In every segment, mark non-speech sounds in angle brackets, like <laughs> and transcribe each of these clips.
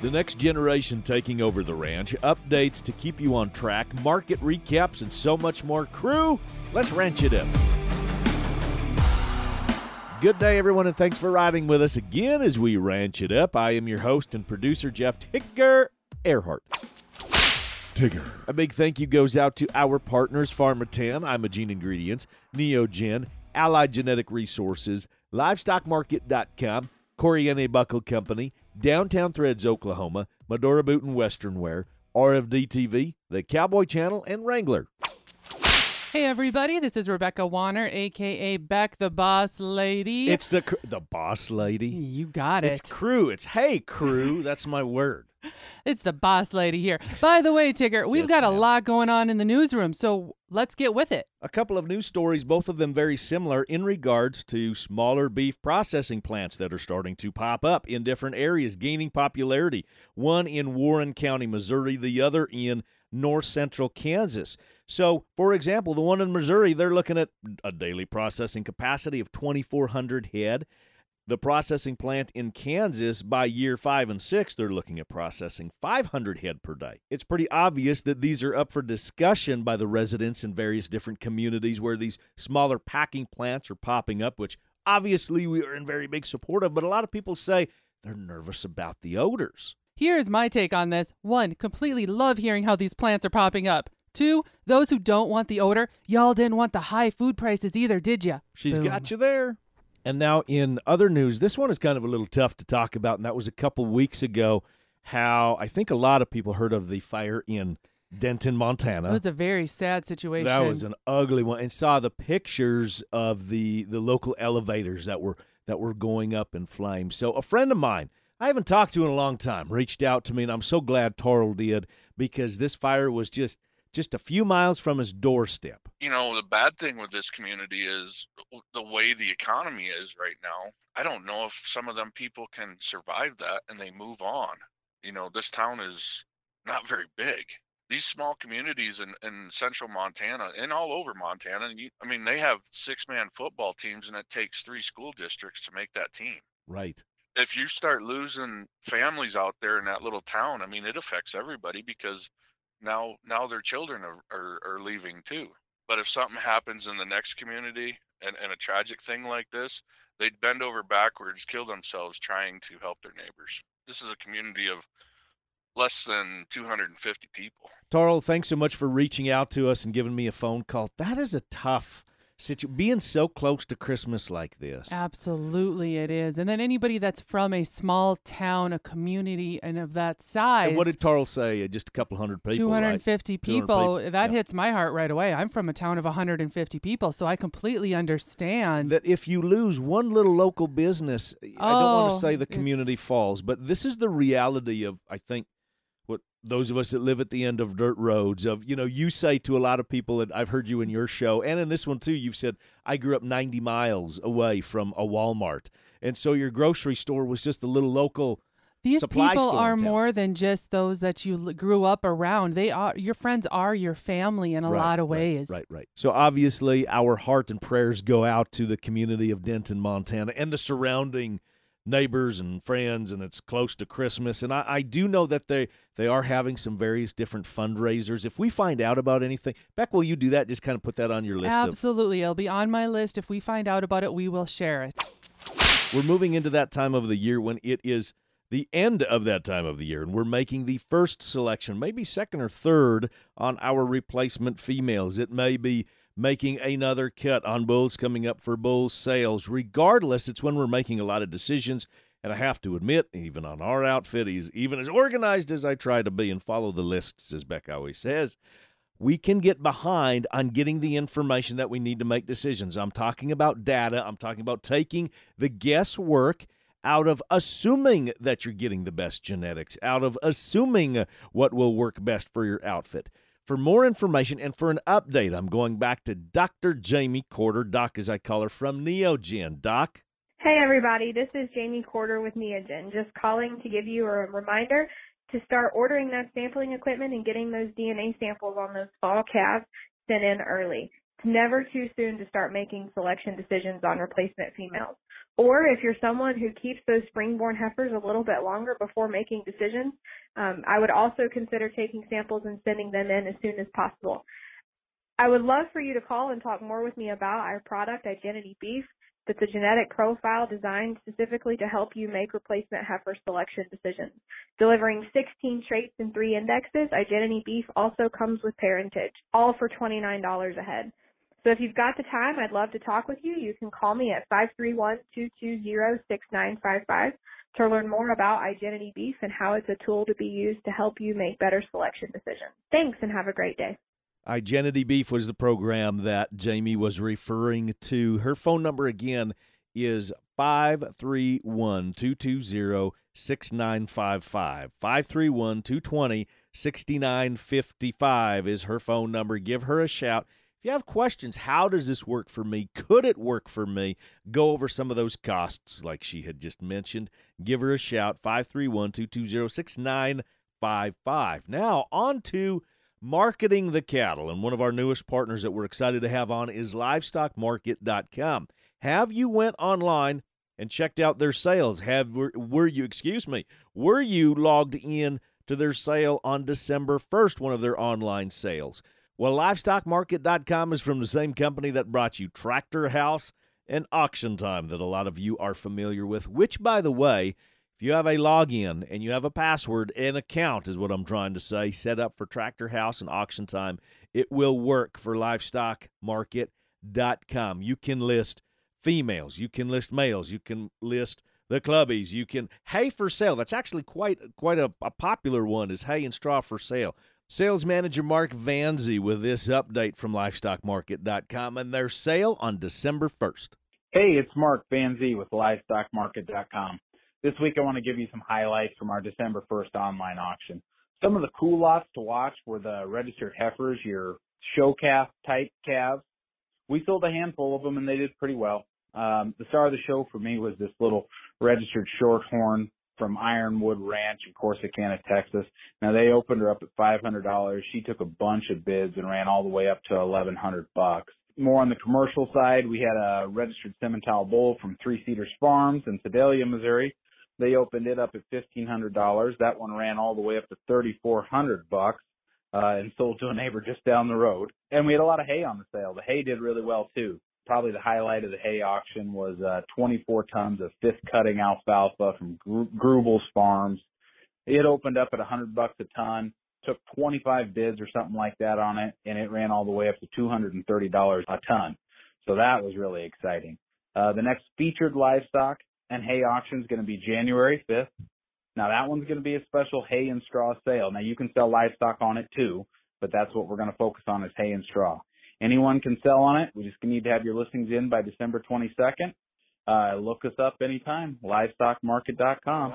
The next generation taking over the ranch, updates to keep you on track, market recaps, and so much more. Crew, let's ranch it up. Good day, everyone, and thanks for riding with us again as we ranch it up. I am your host and producer, Jeff Tigger Earhart. Tigger. A big thank you goes out to our partners, Pharmatan, Imogene Ingredients, Neogen, Allied Genetic Resources, LivestockMarket.com, Coriane Buckle Company, Downtown Threads, Oklahoma, Medora Boot and Western Wear, RFD TV, The Cowboy Channel, and Wrangler. Hey everybody, this is Rebecca Warner, aka Beck the Boss Lady. It's the cr- the boss lady. you got it. It's crew. It's hey crew. That's my word. It's the boss lady here. By the way, Tigger, we've Yes, got a ma'am. lot going on in the newsroom, so let's get with it. A couple of news stories, both of them very similar in regards to smaller beef processing plants that are starting to pop up in different areas, gaining popularity. One in Warren County, Missouri, the other in north central Kansas. So, for example, the one in Missouri, they're looking at a daily processing capacity of 2,400 head. The processing plant in Kansas, by year five and six, they're looking at processing 500 head per day. It's pretty obvious that these are up for discussion by the residents in various different communities where these smaller packing plants are popping up, which obviously we are in very big support of, but a lot of people say they're nervous about the odors. Here's my take on this. One, completely love hearing how these plants are popping up. Two, those who don't want the odor, y'all didn't want the high food prices either, did ya? She's Boom. got you there. And now, in other news, this one is kind of a little tough to talk about, and that was a couple weeks ago. How I think a lot of people heard of the fire in Denton, Montana. It was a very sad situation. That was an ugly one, and saw the pictures of the the local elevators that were that were going up in flames. So a friend of mine, I haven't talked to in a long time, reached out to me, and I'm so glad Tarl did because this fire was just just a few miles from his doorstep. you know the bad thing with this community is the way the economy is right now i don't know if some of them people can survive that and they move on you know this town is not very big these small communities in, in central montana and all over montana and you, i mean they have six man football teams and it takes three school districts to make that team Right. if you start losing families out there in that little town i mean it affects everybody because now now their children are, are, are leaving too. But if something happens in the next community and, and a tragic thing like this they'd bend over backwards kill themselves trying to help their neighbors. This is a community of less than 250 people. Tarl, thanks so much for reaching out to us and giving me a phone call. That is a tough situation. Being so close to Christmas like this. Absolutely, it is. And then anybody that's from a small town, a community, and of that size, And what did Tarl say? Uh, Just a couple hundred people. right? 250 200 people, people, that yeah. hits my heart right away. I'm from a town of 150 people, so I completely understand. that if you lose one little local business, I don't want Oh, to say the community falls, but this is the reality of I think what those of us that live at the end of dirt roads of you know you say to a lot of people and I've heard you in your show and in this one too you've said I grew up 90 miles away from a Walmart and so your grocery store was just a little local These supply people are more than just those that you grew up around. They are your friends are your family in a Right, lot of right, ways. Right, right. So obviously, our heart and prayers go out to the community of Denton, Montana, and the surrounding neighbors and friends. And it's close to Christmas, and I, I do know that they they are having some various different fundraisers. If we find out about anything, Beck, will you do that? Just kind of put that on your list. Of, Absolutely. It'll be on my list. If we find out about it, we will share it. we're moving into that time of the year when it is the end of that time of the year, and we're making the first selection, maybe second or third, on our replacement females. It may be making another cut on bulls coming up for bull sales. Regardless, it's when we're making a lot of decisions. And I have to admit, even on our outfit, he's even as organized as I try to be and follow the lists, as Beck always says we can get behind on getting the information that we need to make decisions. I'm talking about data. I'm talking about taking the guesswork out of assuming that you're getting the best genetics, out of assuming what will work best for your outfit. For more information and for an update, I'm going back to Dr. Jamie Courter, Doc as I call her, from Neogen. Doc? Hey everybody, this is Jamie Courter with Neogen. Just calling to give you a reminder to start ordering that sampling equipment and getting those DNA samples on those fall calves sent in early. It's never too soon to start making selection decisions on replacement females. Or if you're someone who keeps those springborn heifers a little bit longer before making decisions, um, I would also consider taking samples and sending them in as soon as possible. I would love for you to call and talk more with me about our product, Igenity Beef. That's a genetic profile designed specifically to help you make replacement heifer selection decisions. Delivering 16 traits and 3 indexes, Igenity Beef also comes with parentage, all for $29 a head. So if you've got the time, I'd love to talk with you. You can call me at 531-220-6955 to learn more about Igenity Beef and how it's a tool to be used to help you make better selection decisions. Thanks and have a great day. Igenity Beef was the program that Jamie was referring to. Her phone number again is 531 220 6955. 531 220 6955 is her phone number. Give her a shout. If you have questions, how does this work for me? Could it work for me? Go over some of those costs like she had just mentioned. Give her a shout 531 220 6955. Now, on to marketing the cattle. And one of our newest partners that we're excited to have on is livestockmarket.com. Have you went online and checked out their sales? Have were, were you, excuse me, were you logged in to their sale on December 1st, one of their online sales? Well, livestockmarket.com is from the same company that brought you Tractor House and Auction Time that a lot of you are familiar with, which by the way, if you have a login and you have a password, an account is what I'm trying to say, set up for Tractor House and Auction Time, it will work for livestockmarket.com. You can list females, you can list males, you can list the clubbies, you can hay for sale. That's actually quite quite a, a popular one is hay and straw for sale. Sales manager Mark Vanzi with this update from livestockmarket.com and their sale on December 1st. Hey, it's Mark Vanzi with livestockmarket.com. This week I want to give you some highlights from our December 1st online auction. Some of the cool lots to watch were the registered heifers, your show calf type calves. We sold a handful of them and they did pretty well. Um, the star of the show for me was this little registered shorthorn from Ironwood Ranch in Corsicana, Texas. Now they opened her up at $500. She took a bunch of bids and ran all the way up to 1100 bucks. More on the commercial side, we had a registered Simmental bull from Three Cedars Farms in Sedalia, Missouri. They opened it up at fifteen hundred dollars. That one ran all the way up to thirty four hundred bucks, uh, and sold to a neighbor just down the road. And we had a lot of hay on the sale. The hay did really well too. Probably the highlight of the hay auction was uh, 24 tons of fifth cutting alfalfa from Grubel's Farms. It opened up at 100 bucks a ton. Took 25 bids or something like that on it, and it ran all the way up to $230 a ton. So that was really exciting. Uh, the next featured livestock and hay auction is going to be January 5th. Now that one's going to be a special hay and straw sale. Now you can sell livestock on it too, but that's what we're going to focus on is hay and straw. Anyone can sell on it. We just need to have your listings in by December 22nd. Uh, look us up anytime, livestockmarket.com.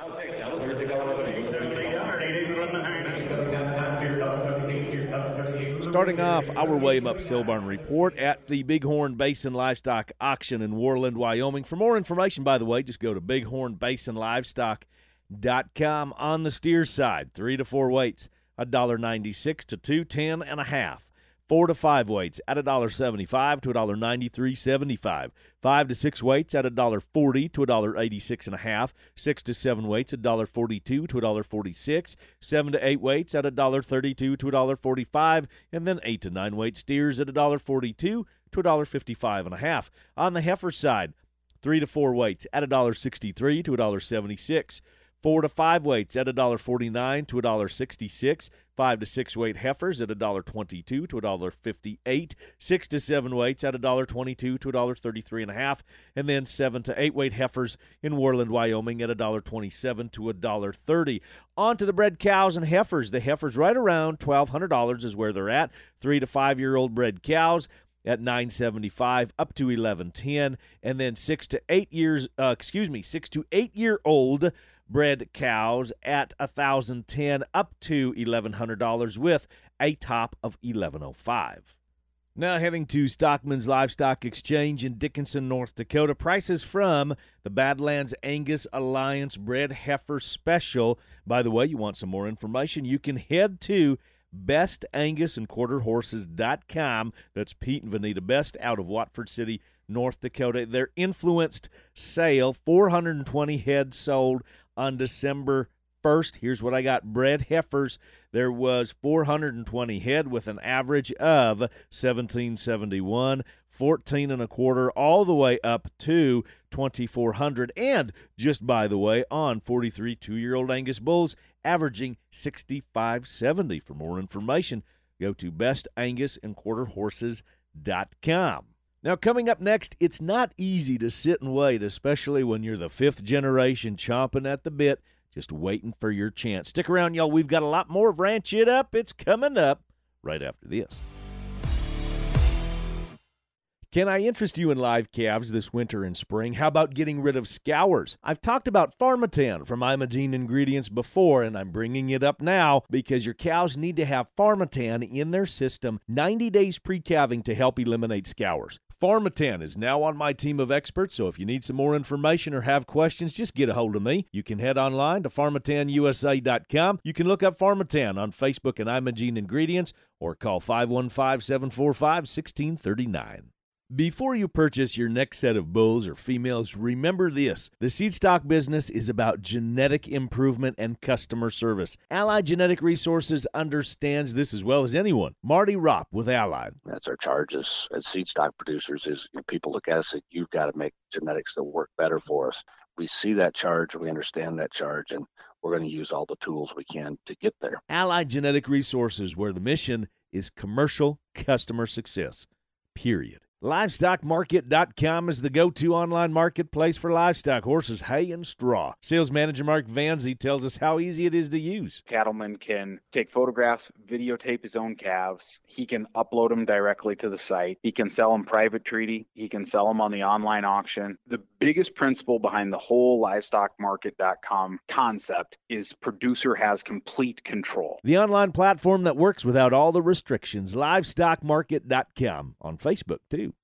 Starting off our William Up Silbarn report at the Bighorn Basin Livestock Auction in Worland, Wyoming. For more information, by the way, just go to bighornbasinlivestock.com. On the steer side, three to four weights, $1.96 to two ten and a half. Four to five weights at $1.75 to $1.93.75. Five to six weights at $1.40 to $1.86 and a half. Six to seven weights at $1.42 to $1.46. Seven to eight weights at $1.32 to $1.45. And then eight to nine weight steers at $1.42 to $1.55 and a half. On the heifer side, three to four weights at $1.63 to $1.76. Four to five weights at $1.49 to $1.66. Five to six weight heifers at $1.22 to $1.58. Six to seven weights at $1.22 to $1.33 and a half. And then seven to eight weight heifers in Worland, Wyoming at $1.27 to $1.30. On to the bred cows and heifers. The heifers right around $1,200 is where they're at. Three to five year old bred cows at 975 up to 1110 and then 6 to 8 years uh, excuse me 6 to 8 year old bred cows at 1010 up to $1,100 with a top of 1105 now heading to Stockman's Livestock Exchange in Dickinson, North Dakota. Prices from the Badlands Angus Alliance Bred Heifer Special. By the way, you want some more information, you can head to bestangusandquarterhorses.com. That's Pete and Vanita Best out of Watford City, North Dakota. Their influenced sale, 420 heads sold on December 1st. Here's what I got bred heifers. There was 420 head with an average of 1771, 14 and a quarter, all the way up to 2400. And just by the way, on 43 two year old Angus bulls, averaging 6570. For more information, go to bestangusandquarterhorses.com. Now, coming up next, it's not easy to sit and wait, especially when you're the fifth generation chomping at the bit, just waiting for your chance. Stick around, y'all. We've got a lot more of Ranch It Up. It's coming up right after this. Can I interest you in live calves this winter and spring? How about getting rid of scours? I've talked about Pharmatan from Imogene Ingredients before, and I'm bringing it up now because your cows need to have Pharmatan in their system 90 days pre calving to help eliminate scours. Pharmatan is now on my team of experts, so if you need some more information or have questions, just get a hold of me. You can head online to pharmatanusa.com. You can look up Pharmatan on Facebook and Imogene Ingredients or call 515 745 1639. Before you purchase your next set of bulls or females, remember this. The seed stock business is about genetic improvement and customer service. Allied Genetic Resources understands this as well as anyone. Marty Ropp with Allied. That's our charge as, as seed stock producers is you know, people look at us and you've got to make genetics that work better for us. We see that charge, we understand that charge, and we're going to use all the tools we can to get there. Allied Genetic Resources, where the mission is commercial customer success. Period. LivestockMarket.com is the go to online marketplace for livestock, horses, hay, and straw. Sales manager Mark Vanzi tells us how easy it is to use. Cattleman can take photographs, videotape his own calves. He can upload them directly to the site. He can sell them private treaty. He can sell them on the online auction. The biggest principle behind the whole livestockmarket.com concept is producer has complete control. The online platform that works without all the restrictions. LivestockMarket.com on Facebook, too.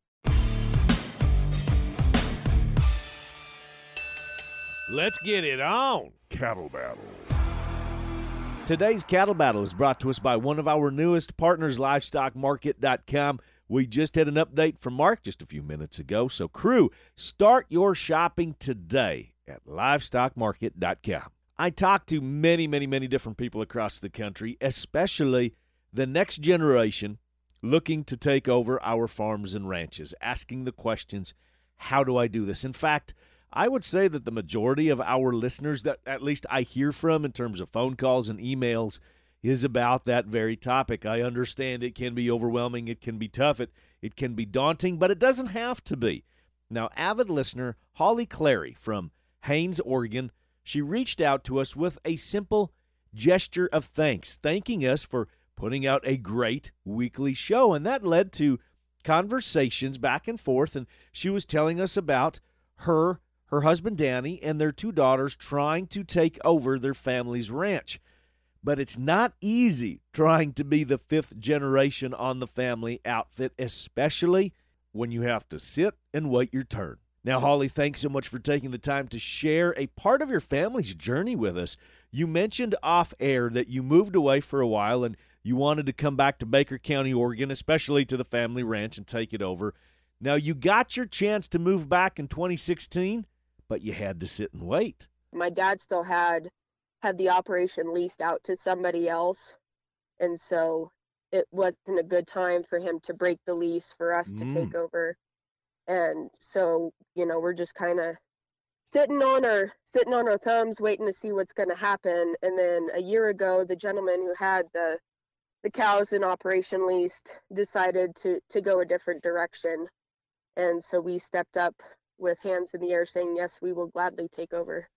Let's get it on. Cattle Battle. Today's cattle battle is brought to us by one of our newest partners, LivestockMarket.com. We just had an update from Mark just a few minutes ago. So, crew, start your shopping today at LivestockMarket.com. I talked to many, many, many different people across the country, especially the next generation looking to take over our farms and ranches, asking the questions how do I do this? In fact, I would say that the majority of our listeners that at least I hear from in terms of phone calls and emails is about that very topic. I understand it can be overwhelming, it can be tough, it it can be daunting, but it doesn't have to be. Now, avid listener Holly Clary from Haines, Oregon, she reached out to us with a simple gesture of thanks, thanking us for putting out a great weekly show, and that led to conversations back and forth and she was telling us about her her husband Danny and their two daughters trying to take over their family's ranch. But it's not easy trying to be the fifth generation on the family outfit, especially when you have to sit and wait your turn. Now, Holly, thanks so much for taking the time to share a part of your family's journey with us. You mentioned off air that you moved away for a while and you wanted to come back to Baker County, Oregon, especially to the family ranch and take it over. Now, you got your chance to move back in 2016, but you had to sit and wait. My dad still had had the operation leased out to somebody else, and so it wasn't a good time for him to break the lease for us to take mm. over. And so, you know, we're just kind of sitting on our sitting on our thumbs waiting to see what's going to happen. And then a year ago, the gentleman who had the the cows in operation leased decided to to go a different direction. And so we stepped up with hands in the air saying, "Yes, we will gladly take over."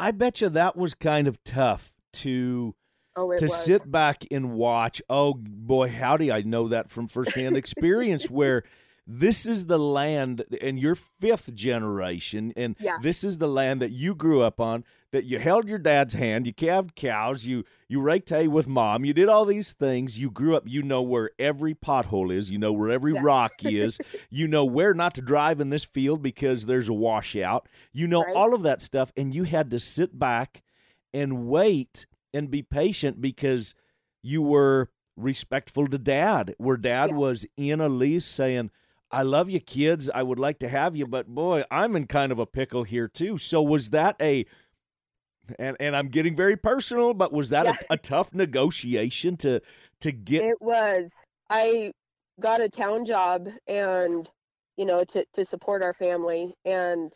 I bet you that was kind of tough to Oh, to was. sit back and watch. Oh boy, howdy! I know that from firsthand experience where this is the land and you're fifth generation and Yeah. this is the land that you grew up on that you held your dad's hand you calved cows you you raked hay with mom you did all these things you grew up you know where every pothole is you know where every Yeah. rock <laughs> is you know where not to drive in this field because there's a washout you know Right. all of that stuff and you had to sit back and wait and be patient because you were respectful to dad where dad Yes. was in a lease saying I love you, kids. I would like to have you, but boy, I'm in kind of a pickle here too. So was that a and and I'm getting very personal, but was that Yeah. a, a tough negotiation to to get? It was. I got a town job and, you know, to, to support our family. And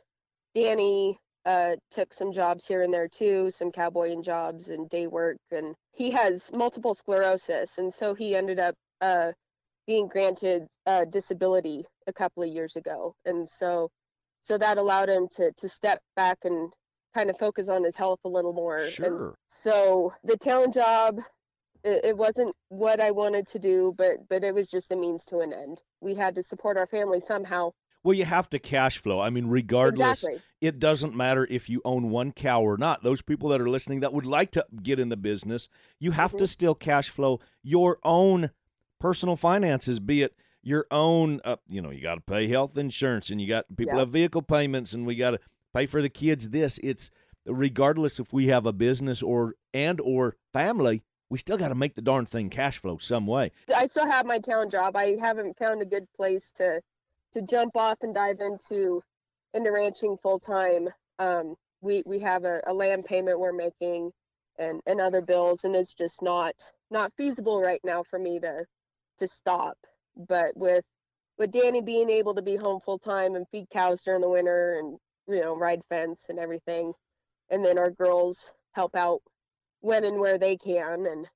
Danny uh, took some jobs here and there too, some cowboying jobs and day work. And he has multiple sclerosis. And so he ended up uh, being granted uh, disability a couple of years ago. And so, so that allowed him to, to step back and kind of focus on his health a little more. And Sure. so the town job it, it wasn't what I wanted to do, but but it was just a means to an end. We had to support our family somehow. Well, you have to cash flow. I mean, regardless, Exactly. it doesn't matter if you own one cow or not. Those people that are listening that would like to get in the business, you have Mm-hmm. to still cash flow your own personal finances, be it your own, uh, you know, you got to pay health insurance and you got people Yeah. have vehicle payments and we got to pay for the kids this. It's regardless if we have a business or and or family, we still got to make the darn thing cash flow some way. I still have my town job. I haven't found a good place to to jump off and dive into into ranching full time. Um, we we have a, a land payment we're making and and other bills, and it's just not not feasible right now for me to to stop. But with with Danny being able to be home full time and feed cows during the winter and you know ride fence and everything, and then our girls help out when and where they can, and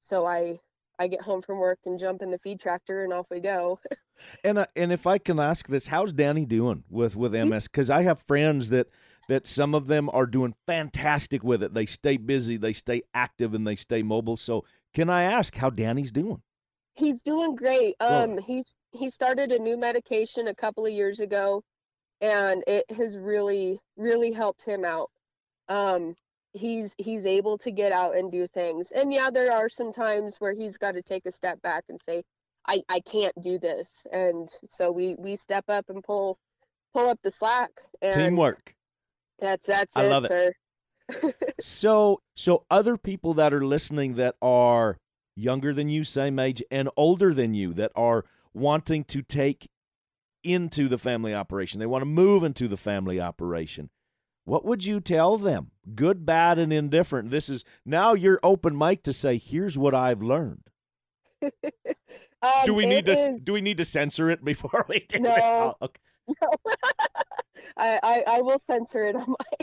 so I I get home from work and jump in the feed tractor and off we go. <laughs> And uh, and if I can ask this, how's Danny doing with with MS? Because I have friends that that some of them are doing fantastic with it. They stay busy, they stay active, and they stay mobile. So can I ask how Danny's doing? He's doing great. Um, he's he started a new medication a couple of years ago, and it has really really helped him out. Um, he's he's able to get out and do things. And yeah, there are some times where he's got to take a step back and say, I I can't do this. And so we we step up and pull pull up the slack. And Teamwork. That's that's I it, love it. sir. <laughs> So so other people that are listening that are younger than you, same age, and older than you that are wanting to take into the family operation. They want to move into the family operation. What would you tell them? Good, bad, and indifferent. This is now your open mic to say, here's what I've learned. <laughs> Um, do we need to is- do we need to censor it <laughs> before we do No. this? <laughs> Okay. No. I, I I will censor it on my.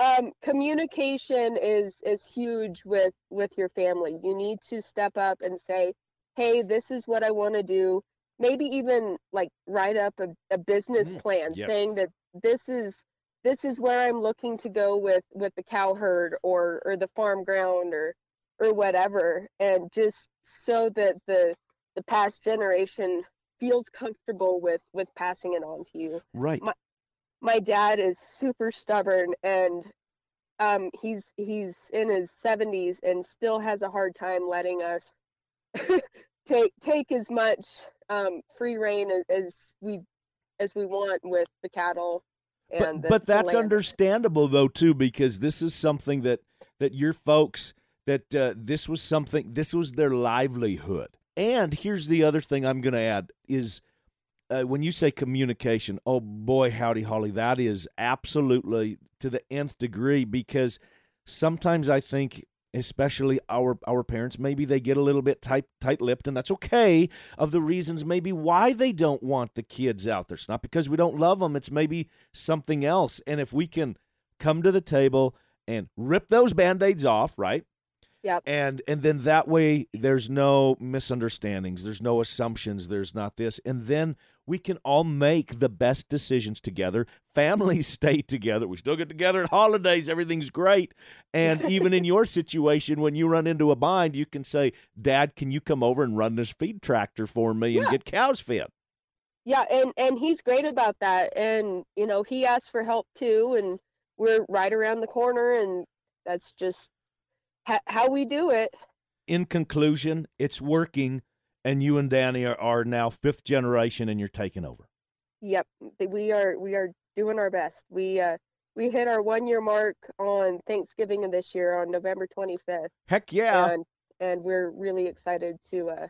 Um, communication is is huge with with your family. You need to step up and say, "Hey, this is what I want to do." Maybe even like write up a, a business Mm, plan yes. saying that this is this is where I'm looking to go with with the cow herd or or the farm ground or or whatever, and just so that the the past generation feels comfortable with with passing it on to you Right. my dad is super stubborn and um he's he's in his 70s and still has a hard time letting us <laughs> take take as much um free reign as, as we as we want with the cattle and but, the, but that's understandable though too because this is something that that your folks that uh, this was something this was their livelihood. And here's the other thing i'm going to add is uh, when you say communication oh boy howdy holly that is absolutely to the nth degree because sometimes i think especially our our parents maybe they get a little bit tight tight-lipped and that's okay of the reasons maybe why they don't want the kids out there. It's not because we don't love them it's maybe something else. And if we can come to the table and rip those band-aids off right? Yep. and and then that way there's no misunderstandings there's no assumptions there's not this. And then we can all make the best decisions together. Families <laughs> stay together. We still get together at holidays. Everything's great. And even in <laughs> your situation when you run into a bind you can say dad can you come over and run this feed tractor for me and Yeah. get cows fed? Yeah and and he's great about that. And you know he asked for help too and we're right around the corner and that's just ha- how we do it. In conclusion it's working and you and danny are, are now fifth generation and you're taking over Yep, we are we are doing our best. We uh we hit our one year mark on Thanksgiving of this year on November 25th, heck yeah and and we're really excited to uh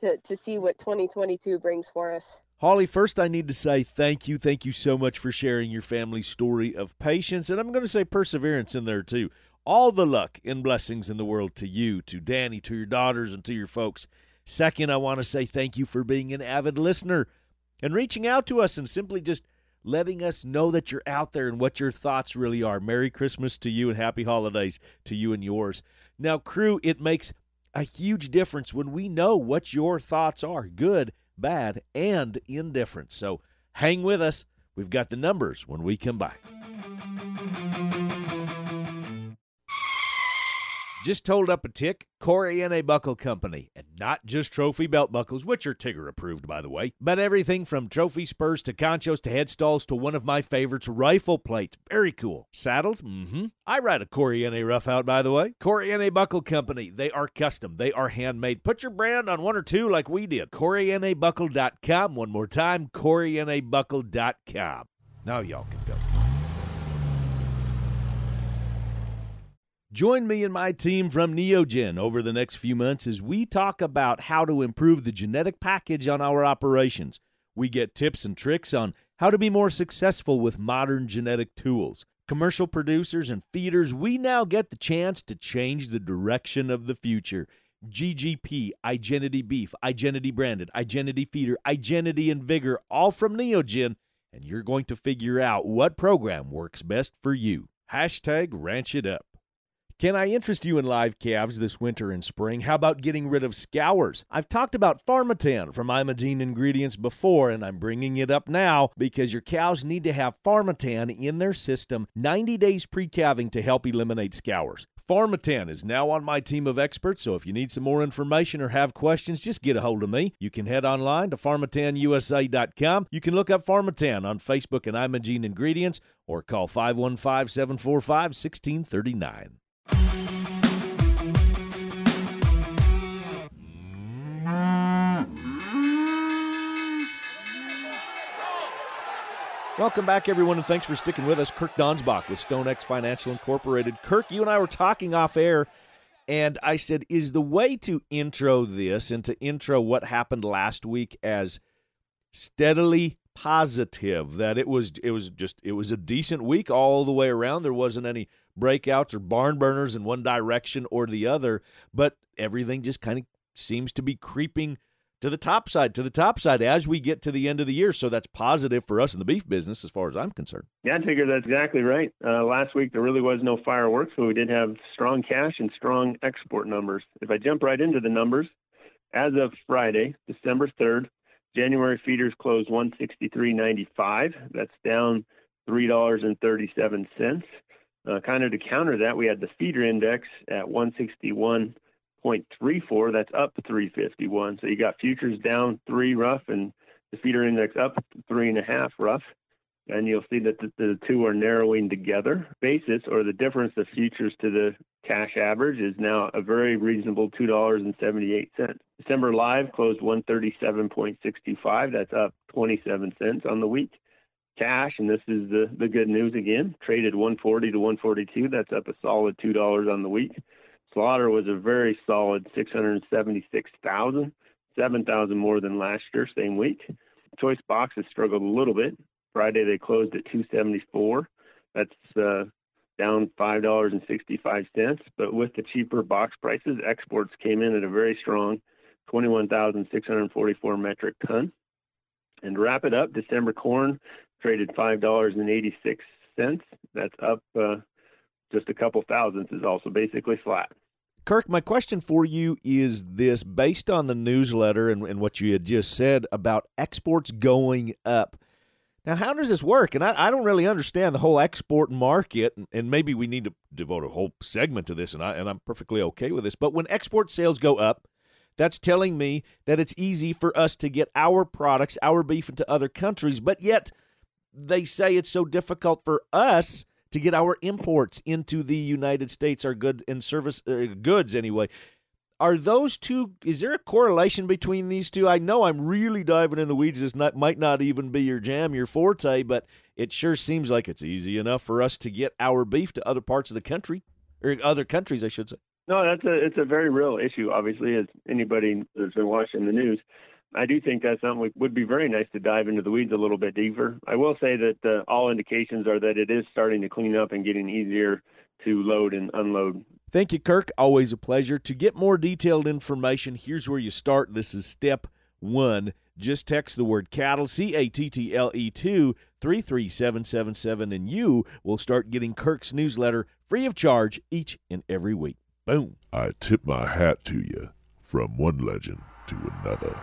to to see what 2022 brings for us. Holly, first I need to say thank you. Thank you so much for sharing your family's story of patience. And I'm going to say perseverance in there too. All the luck and blessings in the world to you, to Danny, to your daughters, and to your folks. Second, I want to say thank you for being an avid listener and reaching out to us and simply just letting us know that you're out there and what your thoughts really are. Merry Christmas to you and happy holidays to you and yours. Now, crew, it makes a huge difference when we know what your thoughts are good bad, and indifferent. So hang with us. We've got the numbers when we come back. Just told up a tick, Corey Buckle Company, and not just trophy belt buckles, which are Tigger approved, by the way, but everything from trophy spurs to conchos to headstalls to one of my favorites, rifle plates. Very cool. Saddles? Mm-hmm. I ride a Corey rough out, by the way. Corey Buckle Company. They are custom. They are handmade. Put your brand on one or two like we did. CoreyNABuckle.com. One more time, CoreyNABuckle.com. Now y'all can go. Join me and my team from Neogen over the next few months as we talk about how to improve the genetic package on our operations. We get tips and tricks on how to be more successful with modern genetic tools. Commercial producers and feeders, we now get the chance to change the direction of the future. GGP, Igenity Beef, Igenity Branded, Igenity Feeder, Igenity Envigor, all from Neogen, and you're going to figure out what program works best for you. Hashtag Ranch It Up. Can I interest you in live calves this winter and spring? How about getting rid of scours? I've talked about Pharmatan from Imogene Ingredients before, and I'm bringing it up now because your cows need to have Pharmatan in their system 90 days pre calving to help eliminate scours. Pharmatan is now on my team of experts, so if you need some more information or have questions, just get a hold of me. You can head online to pharmatanusa.com. You can look up Pharmatan on Facebook and Imogene Ingredients or call 515 745 1639. Welcome back, everyone, and thanks for sticking with us. Kirk Donsbach with StoneX Financial Incorporated. Kirk, you and I were talking off air, and I said, is the way to intro this and to intro what happened last week as steadily positive that it was it was just it was a decent week all the way around. There wasn't any breakouts or barn burners in one direction or the other, but everything just kind of seems to be creeping to the top side, to the top side as we get to the end of the year. So that's positive for us in the beef business as far as I'm concerned. Yeah, I figure that's exactly right. Uh, last week there really was no fireworks, but we did have strong cash and strong export numbers. If I jump right into the numbers, as of Friday, December 3rd, January feeders closed 163.95. That's down $3.37. Uh, kind of to counter that, we had the feeder index at 161.34. That's up 351. So you got futures down three rough and the feeder index up three and a half rough. And you'll see that the, the two are narrowing together. Basis or the difference of futures to the cash average is now a very reasonable $2.78. December live closed 137.65. That's up 27 cents on the week cash, and this is the, the good news again, traded 140 to 142. That's up a solid $2 on the week. Slaughter was a very solid 676,000, 7,000 more than last year, same week. Choice boxes struggled a little bit. Friday they closed at 274. That's uh, down $5.65. But with the cheaper box prices, exports came in at a very strong 21,644 metric ton. And to wrap it up, December corn traded five dollars and eighty six cents. That's up uh, just a couple thousandths. Is also basically flat. Kirk, my question for you is this: based on the newsletter and, and what you had just said about exports going up. Now, how does this work? And I, I don't really understand the whole export market, and, and, maybe we need to devote a whole segment to this, and, I, and I'm perfectly okay with this. But when export sales go up, that's telling me that it's easy for us to get our products, our beef into other countries, but yet they say it's so difficult for us to get our imports into the United States, our goods and service uh, goods anyway. Are those two? Is there a correlation between these two? I know I'm really diving in the weeds. This not, might not even be your jam, your forte, but it sure seems like it's easy enough for us to get our beef to other parts of the country or other countries, I should say. No, that's a it's a very real issue. Obviously, as anybody that's been watching the news, I do think that's something we, would be very nice to dive into the weeds a little bit deeper. I will say that uh, all indications are that it is starting to clean up and getting easier to load and unload. Thank you, Kirk. Always a pleasure. To get more detailed information, here's where you start. This is step one. Just text the word cattle, C A T T L E 2, 33777, and you will start getting Kirk's newsletter free of charge each and every week. Boom. I tip my hat to you from one legend to another.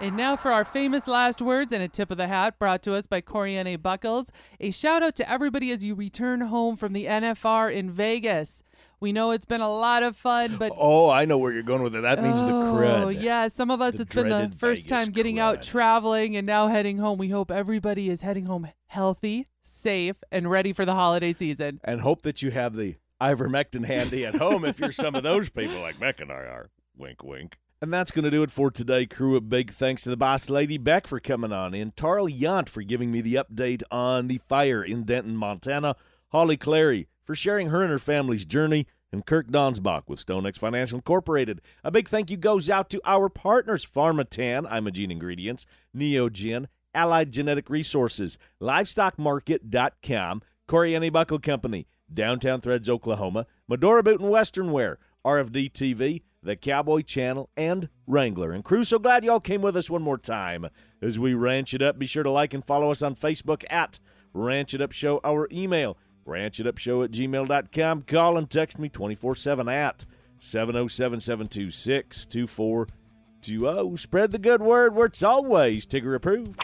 And now for our famous last words and a tip of the hat brought to us by Coriane Buckles. A shout out to everybody as you return home from the NFR in Vegas. We know it's been a lot of fun, but Oh, I know where you're going with it. That means the crud. Oh, crud. yeah. Some of us, The it's been the first Vegas time getting out traveling and now heading home. We hope everybody is heading home healthy, safe, and ready for the holiday season. And hope that you have the ivermectin handy at home if you're some of those people like Beck and I are. Wink, wink. And that's going to do it for today, crew. A big thanks to the boss lady Beck for coming on and Tarl Yant for giving me the update on the fire in Denton, Montana, Holly Clary for sharing her and her family's journey, and Kirk Donsbach with StoneX Financial Incorporated. A big thank you goes out to our partners, Pharmatan, Imogene Ingredients, Neogen, Allied Genetic Resources, LivestockMarket.com, Coriani Buckle Company, Downtown Threads, Oklahoma, Medora Boot and Western Wear, RFD TV, The Cowboy Channel, and Wrangler. And crew, so glad y'all came with us one more time. As we ranch it up, be sure to like and follow us on Facebook at Ranch It Up Show, our email, ranchitupshow at gmail.com. Call and text me 24 7 at 707 726 2420. Spread the good word where it's always Tigger approved.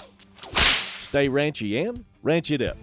Stay ranchy and ranch it up.